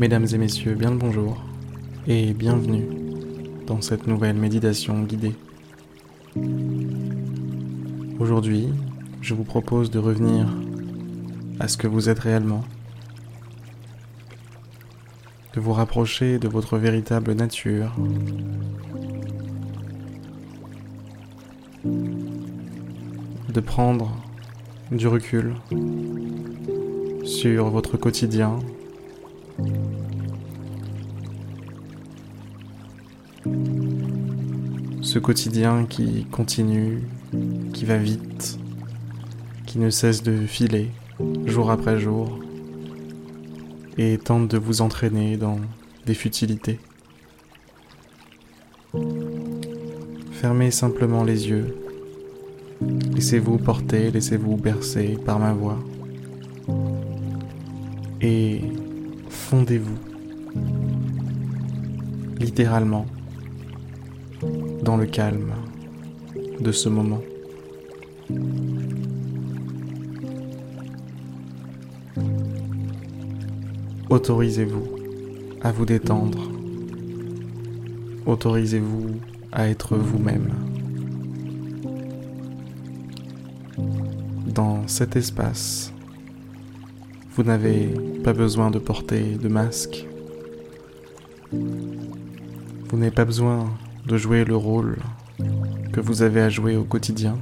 Mesdames et messieurs, bien le bonjour et bienvenue dans cette nouvelle méditation guidée. Aujourd'hui, je vous propose de revenir à ce que vous êtes réellement, de vous rapprocher de votre véritable nature, de prendre du recul sur votre quotidien, ce quotidien qui continue, qui va vite, qui ne cesse de filer jour après jour et tente de vous entraîner dans des futilités. Fermez simplement les yeux, laissez-vous porter, laissez-vous bercer par ma voix. Et fondez-vous. Littéralement dans le calme de ce moment. Autorisez-vous à vous détendre. Autorisez-vous à être vous-même. Dans cet espace, vous n'avez pas besoin de porter de masque. Vous n'avez pas besoin de jouer le rôle que vous avez à jouer au quotidien.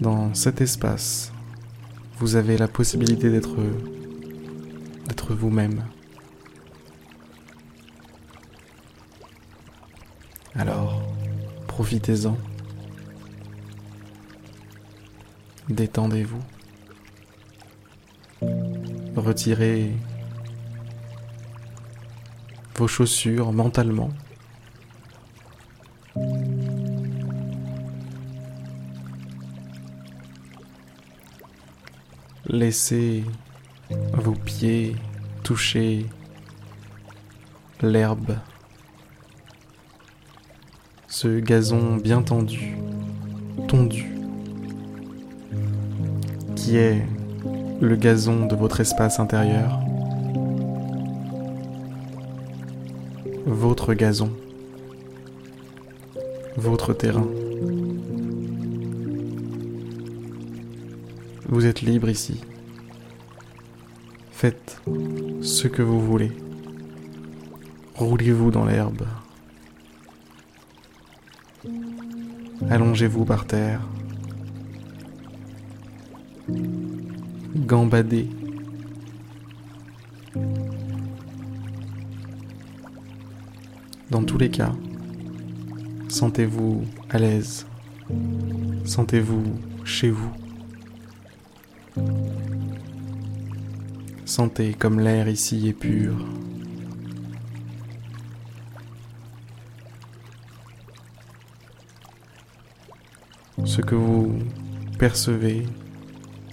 Dans cet espace, vous avez la possibilité d'être vous-même. Alors, profitez-en. Détendez-vous. Retirez vos chaussures mentalement. Laissez vos pieds toucher l'herbe, ce gazon bien tendu, tondu, qui est le gazon de votre espace intérieur. Votre gazon, votre terrain. Vous êtes libre ici. Faites ce que vous voulez. Roulez-vous dans l'herbe. Allongez-vous par terre. Gambadez Dans tous les cas, sentez-vous à l'aise, sentez-vous chez vous. Sentez comme l'air ici est pur. Ce que vous percevez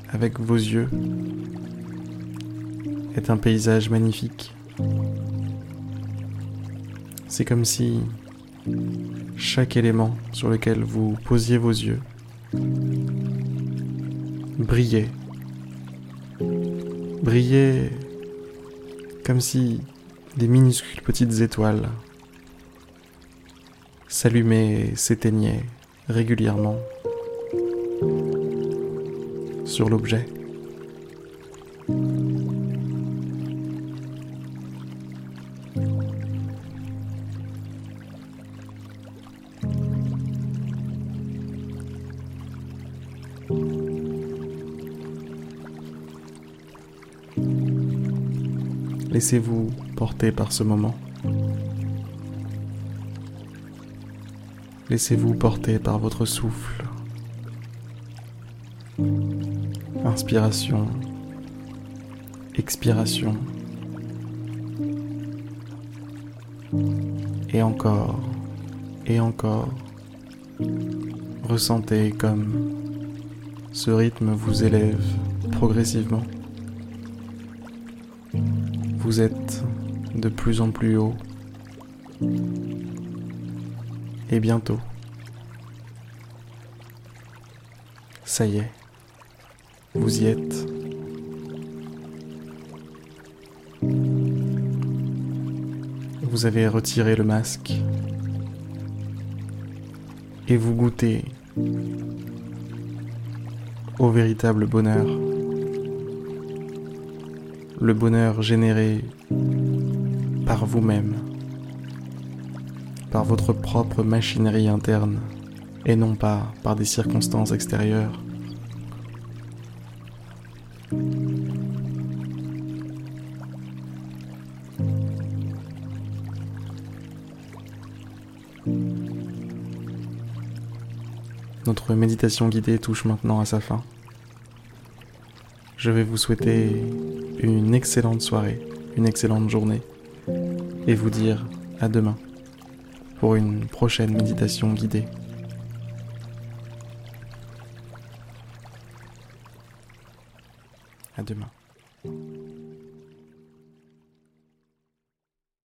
avec vos yeux est un paysage magnifique. C'est comme si chaque élément sur lequel vous posiez vos yeux brillait. Brillait comme si des minuscules petites étoiles s'allumaient et s'éteignaient régulièrement sur l'objet. Laissez-vous porter par ce moment. Laissez-vous porter par votre souffle. Inspiration, expiration. Et encore, et encore. Ressentez comme ce rythme vous élève progressivement. Vous êtes de plus en plus haut. Et bientôt. Ça y est. Vous y êtes. Vous avez retiré le masque. Et vous goûtez au véritable bonheur. Le bonheur généré par vous-même, par votre propre machinerie interne et non pas par des circonstances extérieures. Notre méditation guidée touche maintenant à sa fin. Je vais vous souhaiter une excellente soirée, une excellente journée et vous dire à demain pour une prochaine méditation guidée. À demain.